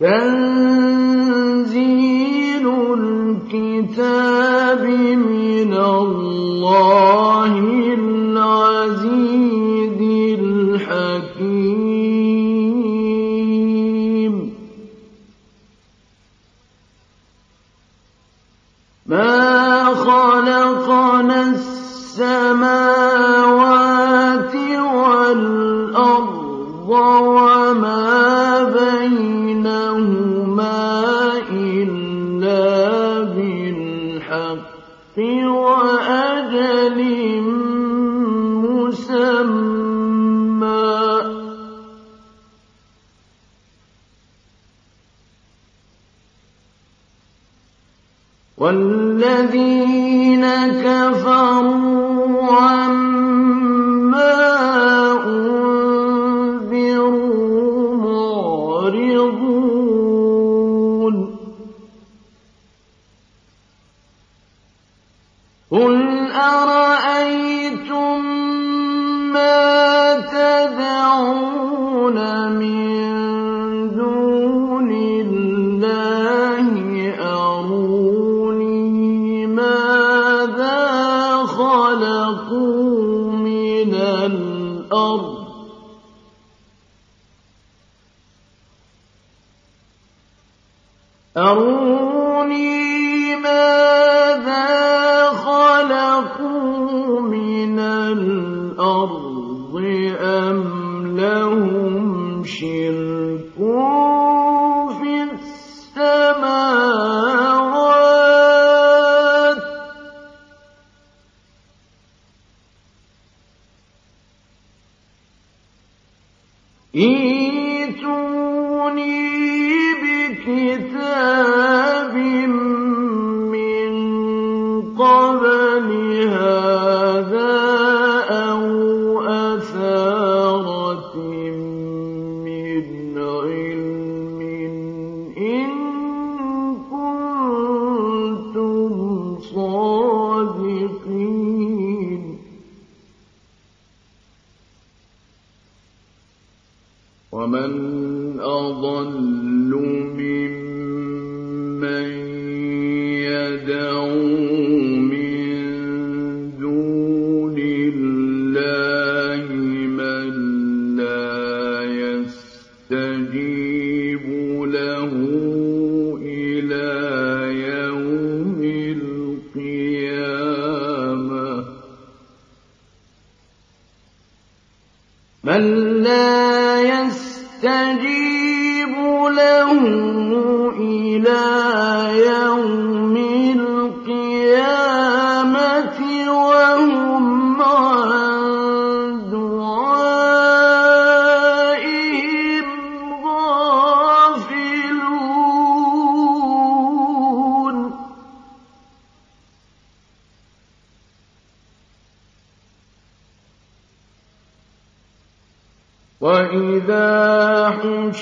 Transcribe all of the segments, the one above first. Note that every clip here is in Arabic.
حَمِيمٍ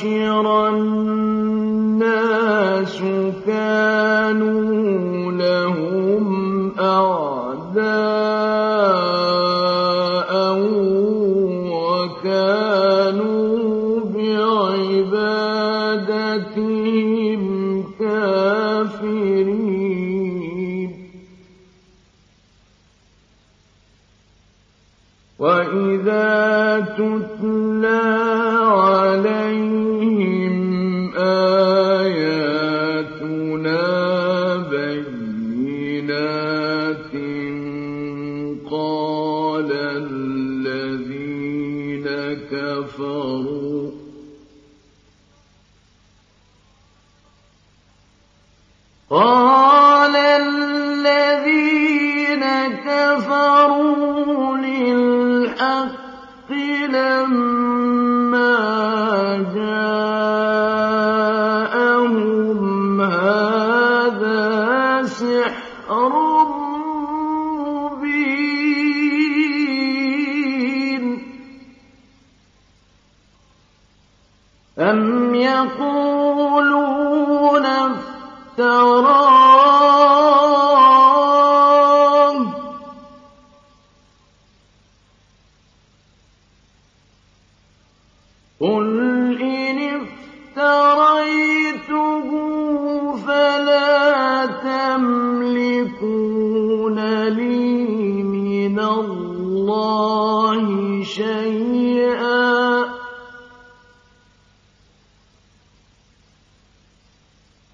وَإِذَا كَفَرُوا.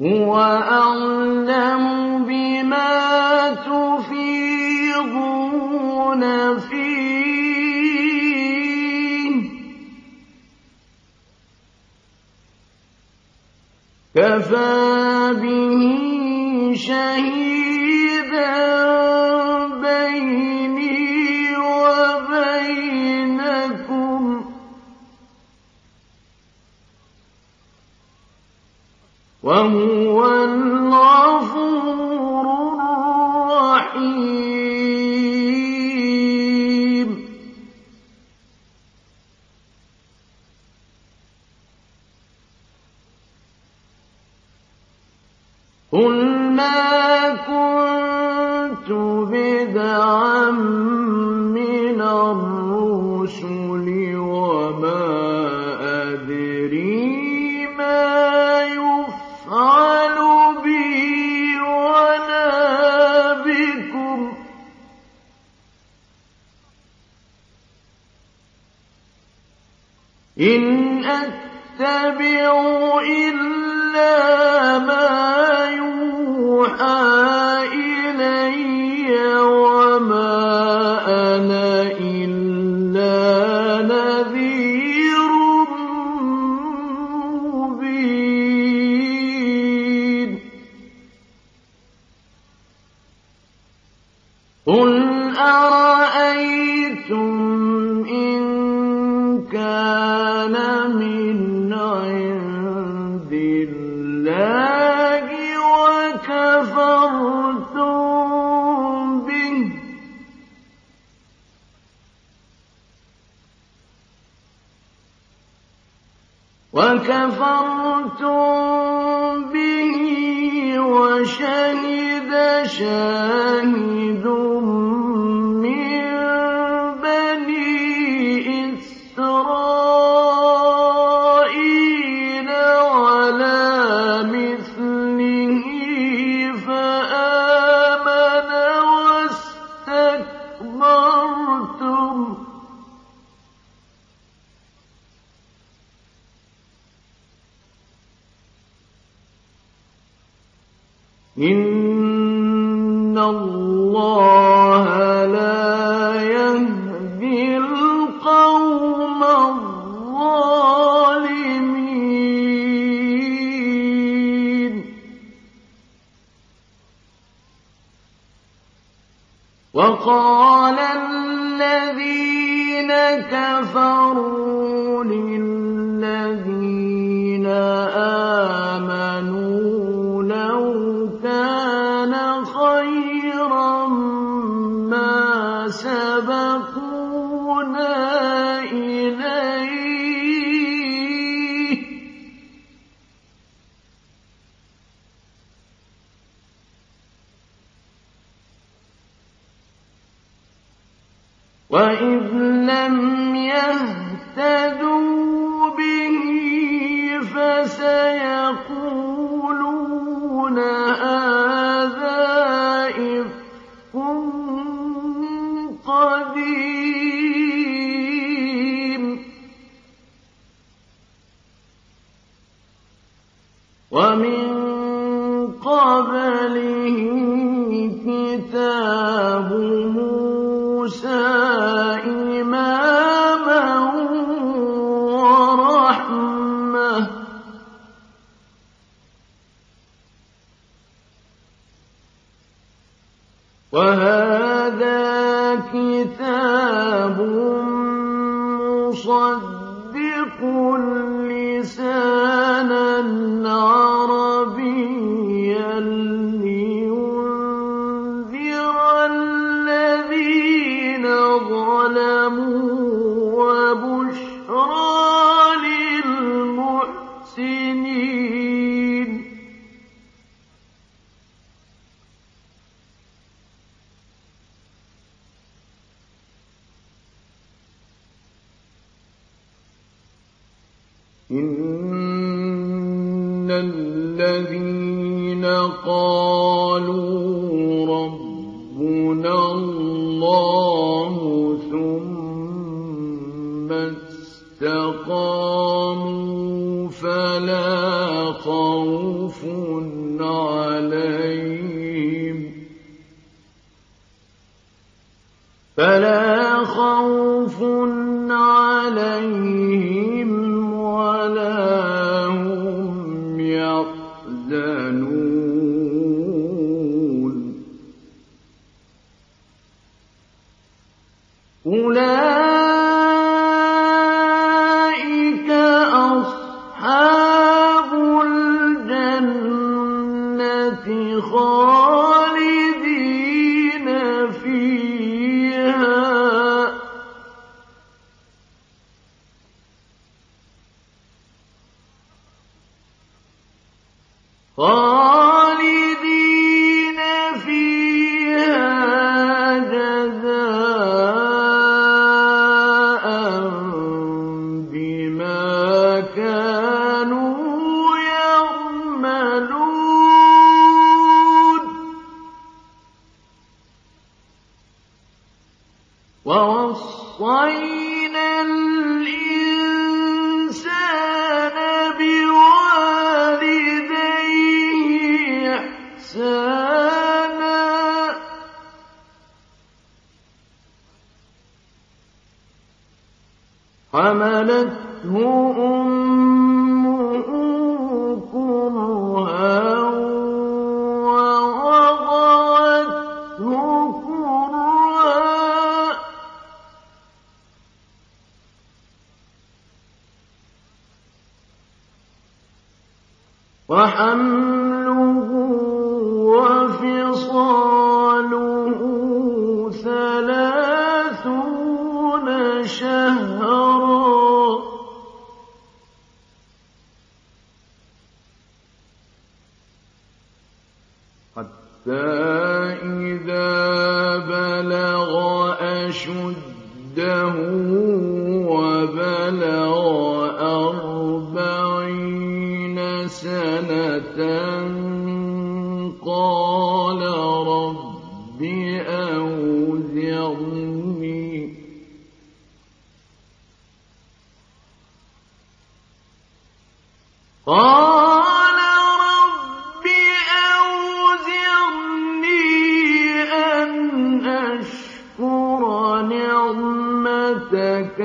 هُوَ أَعْلَمُ بِمَا تُفِيضُونَ فِيهِ ۖ. كَفَىٰ بِهِ شَهِيدًا وهو إن أتبع إلا ما يوحى وكفرتم به وشهد شاهد وإذ أولئك حملته أمه كرها ووضعته كرها وحملته قَالَ رَبِّ أَوْزِعْنِي أَنْ أَشْكُرَ نِعْمَتَكَ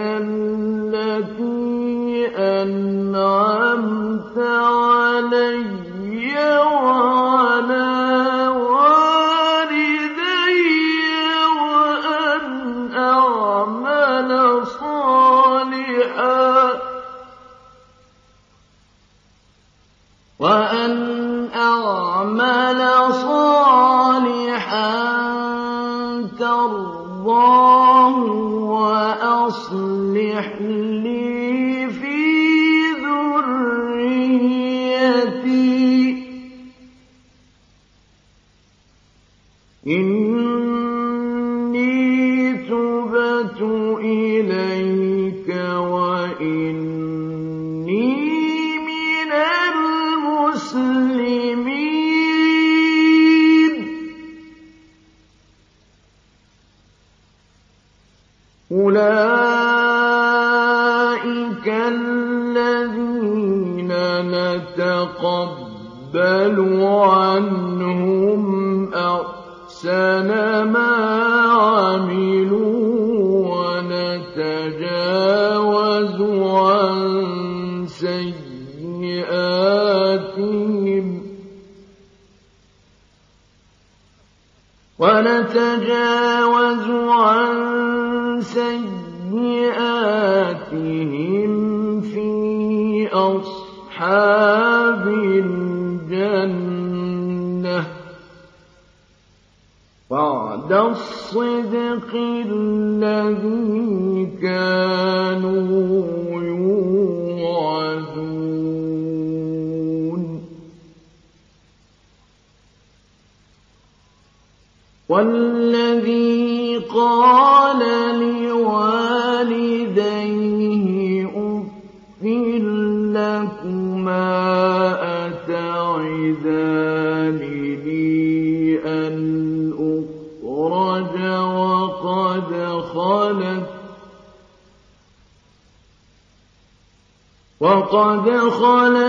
قد خلت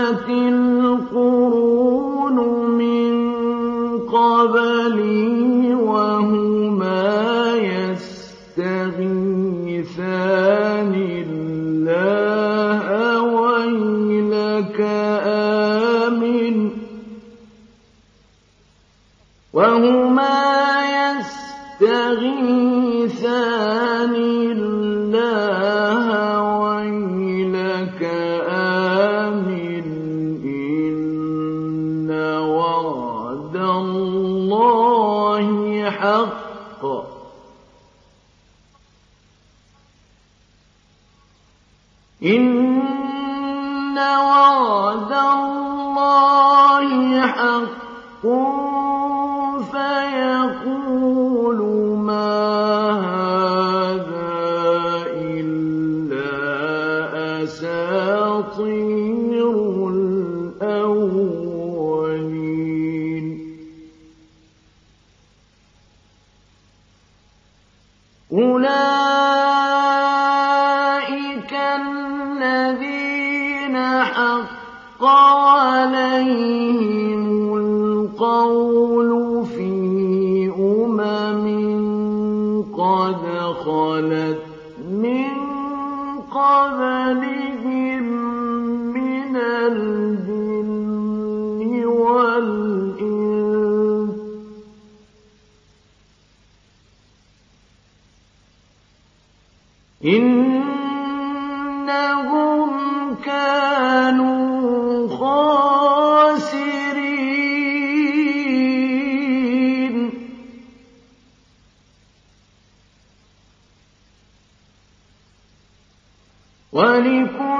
إن وعد الله حق ولكل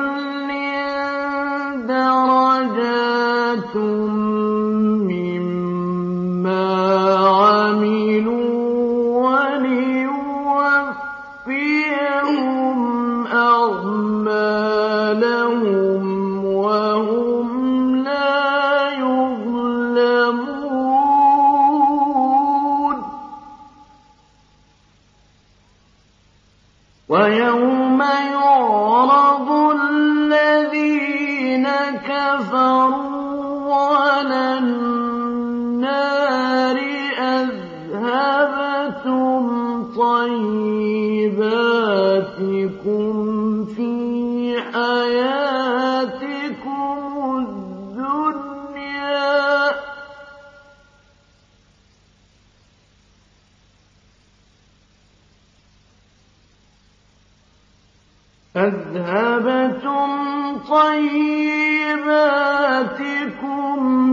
أذهبتم طيباتكم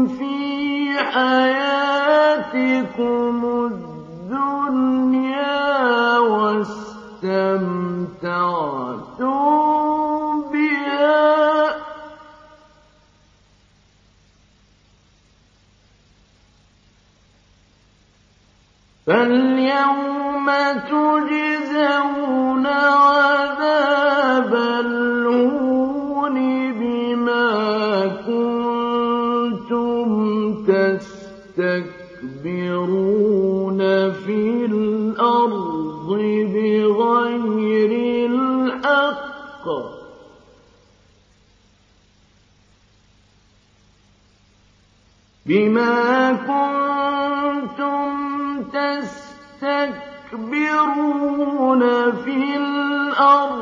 في حياتكم الدنيا واستمتعتم بما كنتم تستكبرون في الأرض.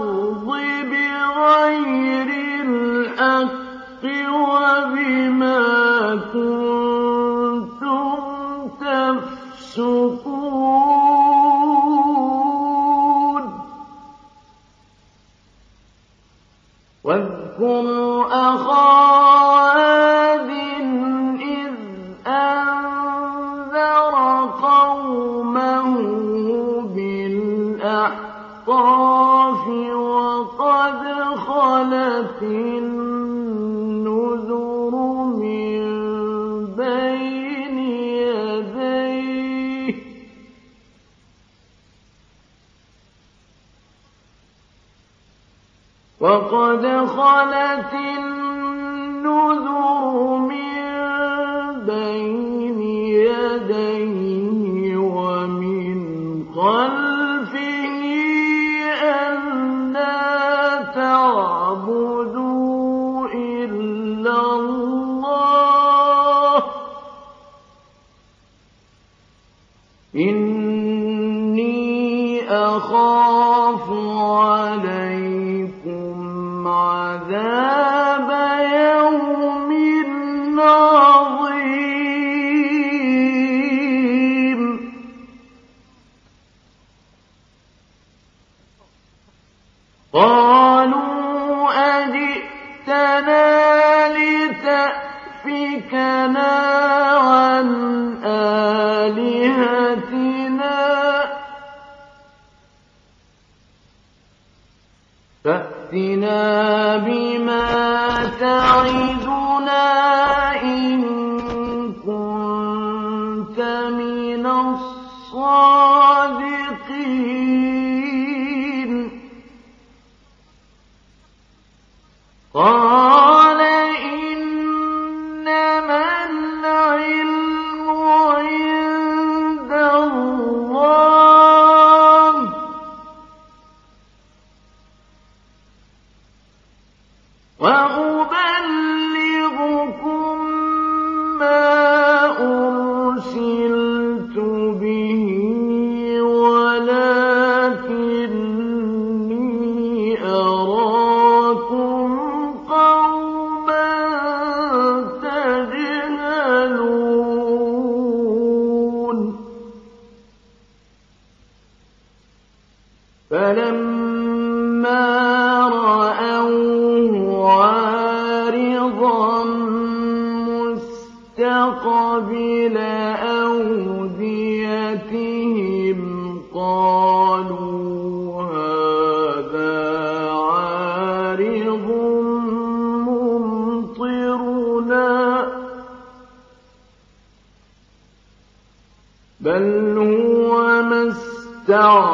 وما استعجلتم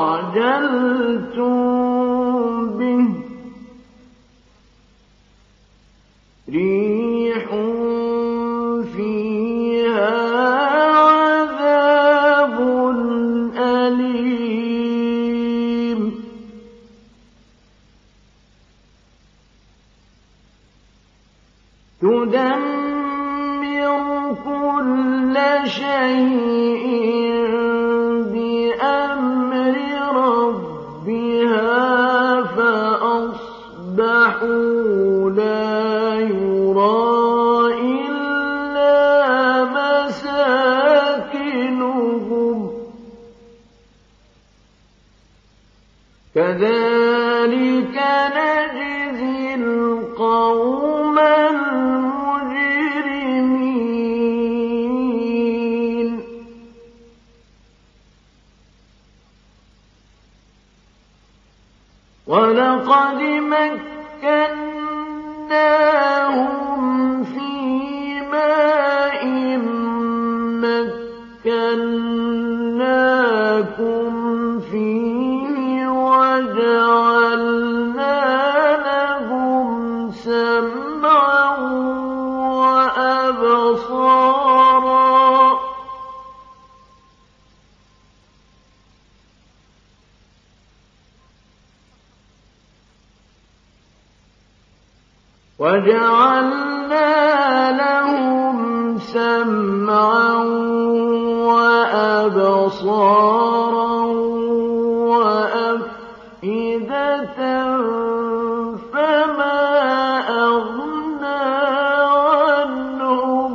به. ريح فيها عذاب أليم. تدمر كل شيء ولقد مكناهم في ماء مكناكم وجعلنا لهم سمعا وأبصارا وأفئدة فما أغنى عنهم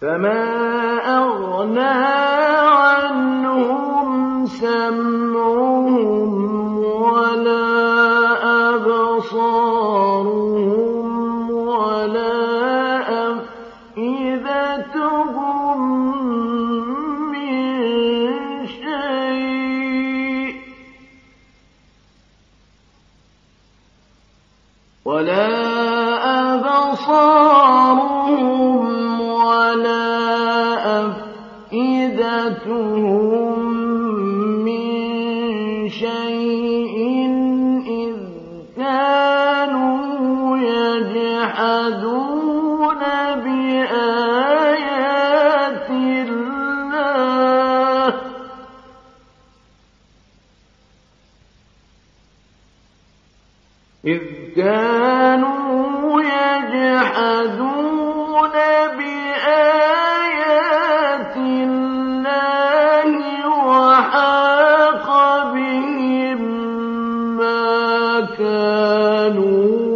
فما أمرهم كَانُوا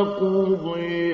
وقضي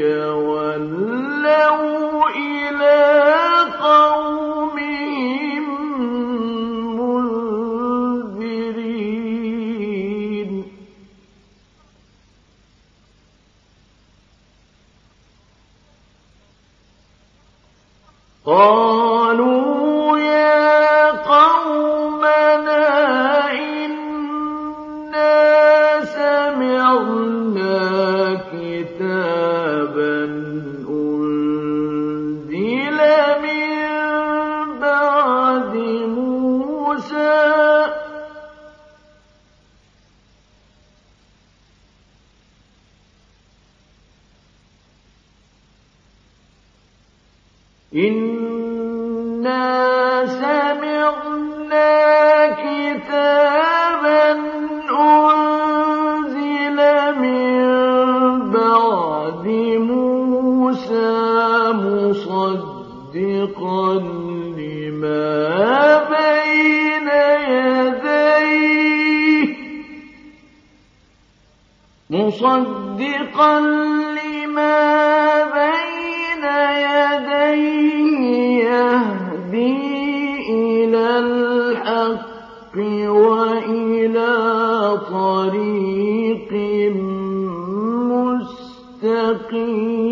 مصدقا لما بين يديه. يهدي إلى الحق وإلى طريق مستقيم.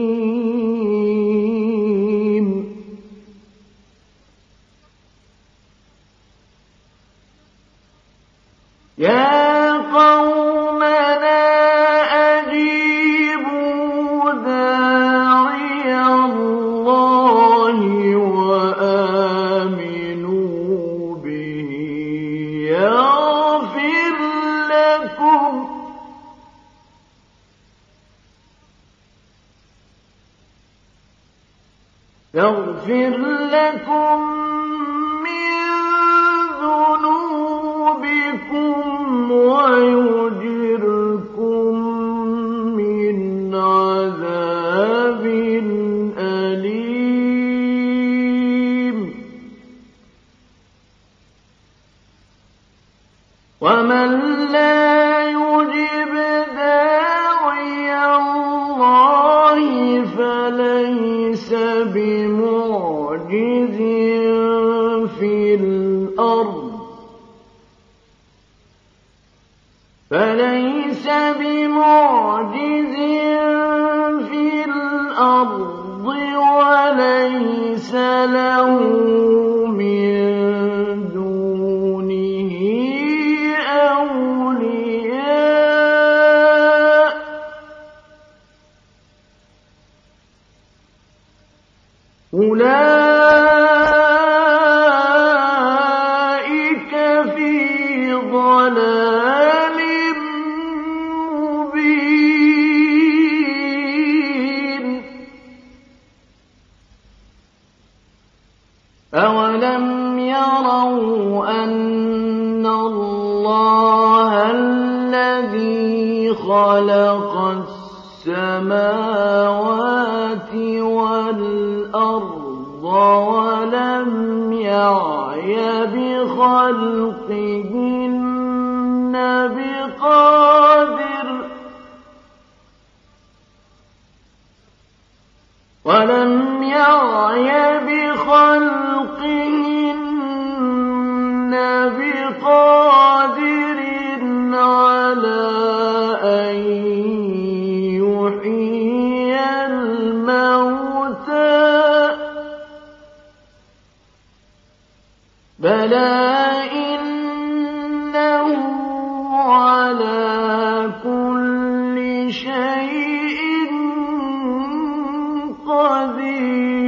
قدير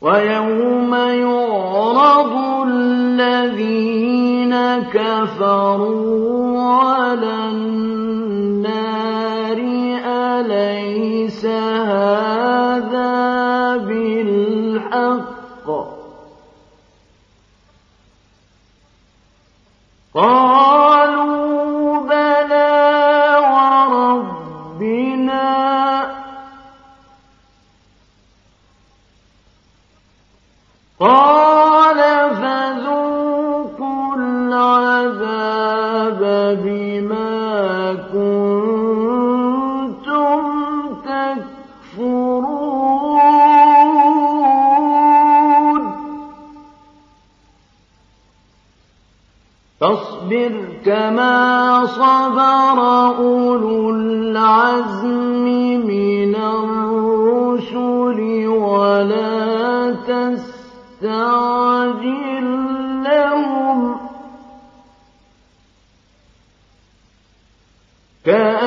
ويوم يعرض الذين كفروا تستعجل لهم. كأنهم